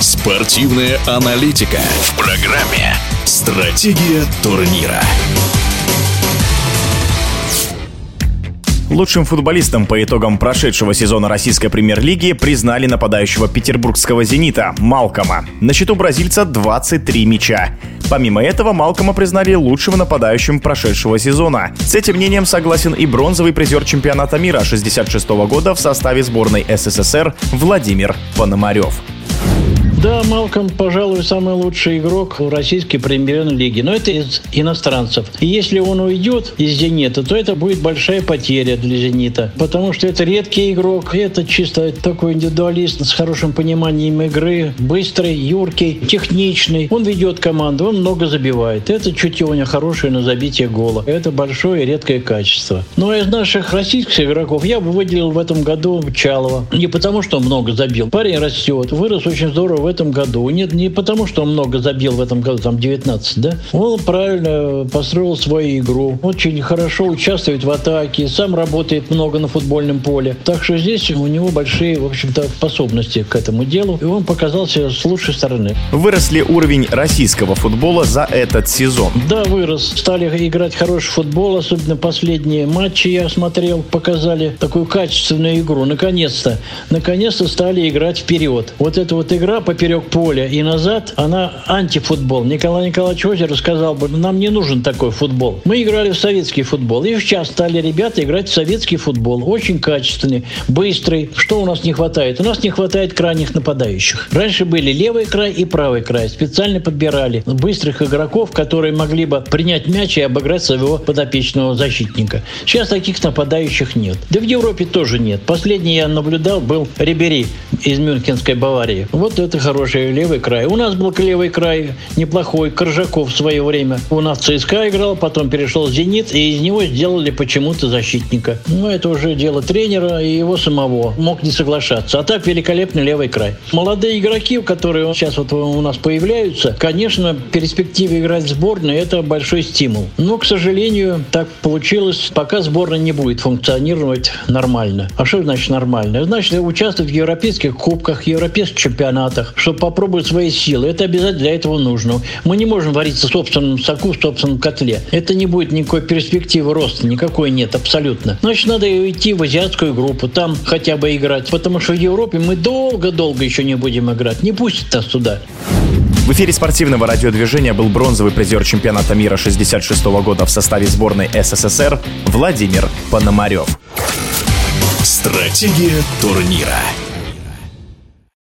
Спортивная аналитика в программе «Стратегия турнира». Лучшим футболистом по итогам прошедшего сезона российской премьер-лиги признали нападающего петербургского «Зенита» Малкома. На счету бразильца 23 мяча. Помимо этого, Малкома признали лучшим нападающим прошедшего сезона. С этим мнением согласен и бронзовый призер чемпионата мира 66 года в составе сборной СССР Владимир Пономарев. Да, Малком, пожалуй, самый лучший игрок в российской премьер-лиге. Но это из иностранцев. И если он уйдет из «Зенита», то это будет большая потеря для «Зенита». Потому что это редкий игрок. Это чисто такой индивидуалист с хорошим пониманием игры. Быстрый, юркий, техничный. Он ведет команду, он много забивает. Это чутье у него хорошее на забитие гола. Это большое и редкое качество. Но из наших российских игроков я бы выделил в этом году Чалова. Не потому, что он много забил. Парень растет, вырос очень здорово в этом году. Нет, не потому, что он много забил в этом году, там 19, да? Он правильно построил свою игру. Очень хорошо участвует в атаке, сам работает много на футбольном поле. Так что здесь у него большие, в общем-то, способности к этому делу. И он показался с лучшей стороны. Вырос ли уровень российского футбола за этот сезон? Да, вырос. Стали играть хороший футбол, особенно последние матчи я смотрел, показали такую качественную игру. Наконец-то, наконец-то стали играть вперед. Вот эта вот игра по поперек поля и назад, она антифутбол. Николай Николаевич Озеров сказал бы, нам не нужен такой футбол. Мы играли в советский футбол. И сейчас стали ребята играть в советский футбол. Очень качественный, быстрый. Что у нас не хватает? У нас не хватает крайних нападающих. Раньше были левый край и правый край. Специально подбирали быстрых игроков, которые могли бы принять мяч и обыграть своего подопечного защитника. Сейчас таких нападающих нет. Да в Европе тоже нет. Последний я наблюдал был Рибери из Мюнхенской Баварии. Вот это хороший левый край. У нас был левый край неплохой. Коржаков в свое время. У нас ЦСКА играл, потом перешел «Зенит», и из него сделали почему-то защитника. Ну, это уже дело тренера и его самого. Мог не соглашаться. А так великолепный левый край. Молодые игроки, которые сейчас вот у нас появляются, конечно, перспективе играть в сборной – это большой стимул. Но, к сожалению, так получилось, пока сборная не будет функционировать нормально. А что значит нормально? Значит, участвовать в европейских кубках, европейских чемпионатах, чтобы попробовать свои силы. Это обязательно для этого нужно. Мы не можем вариться в собственном соку, в собственном котле. Это не будет никакой перспективы роста, никакой нет, абсолютно. Значит, надо идти в азиатскую группу, там хотя бы играть. Потому что в Европе мы долго-долго еще не будем играть. Не пустят нас туда. В эфире спортивного радиодвижения был бронзовый призер чемпионата мира 66 года в составе сборной СССР Владимир Пономарев. Стратегия турнира.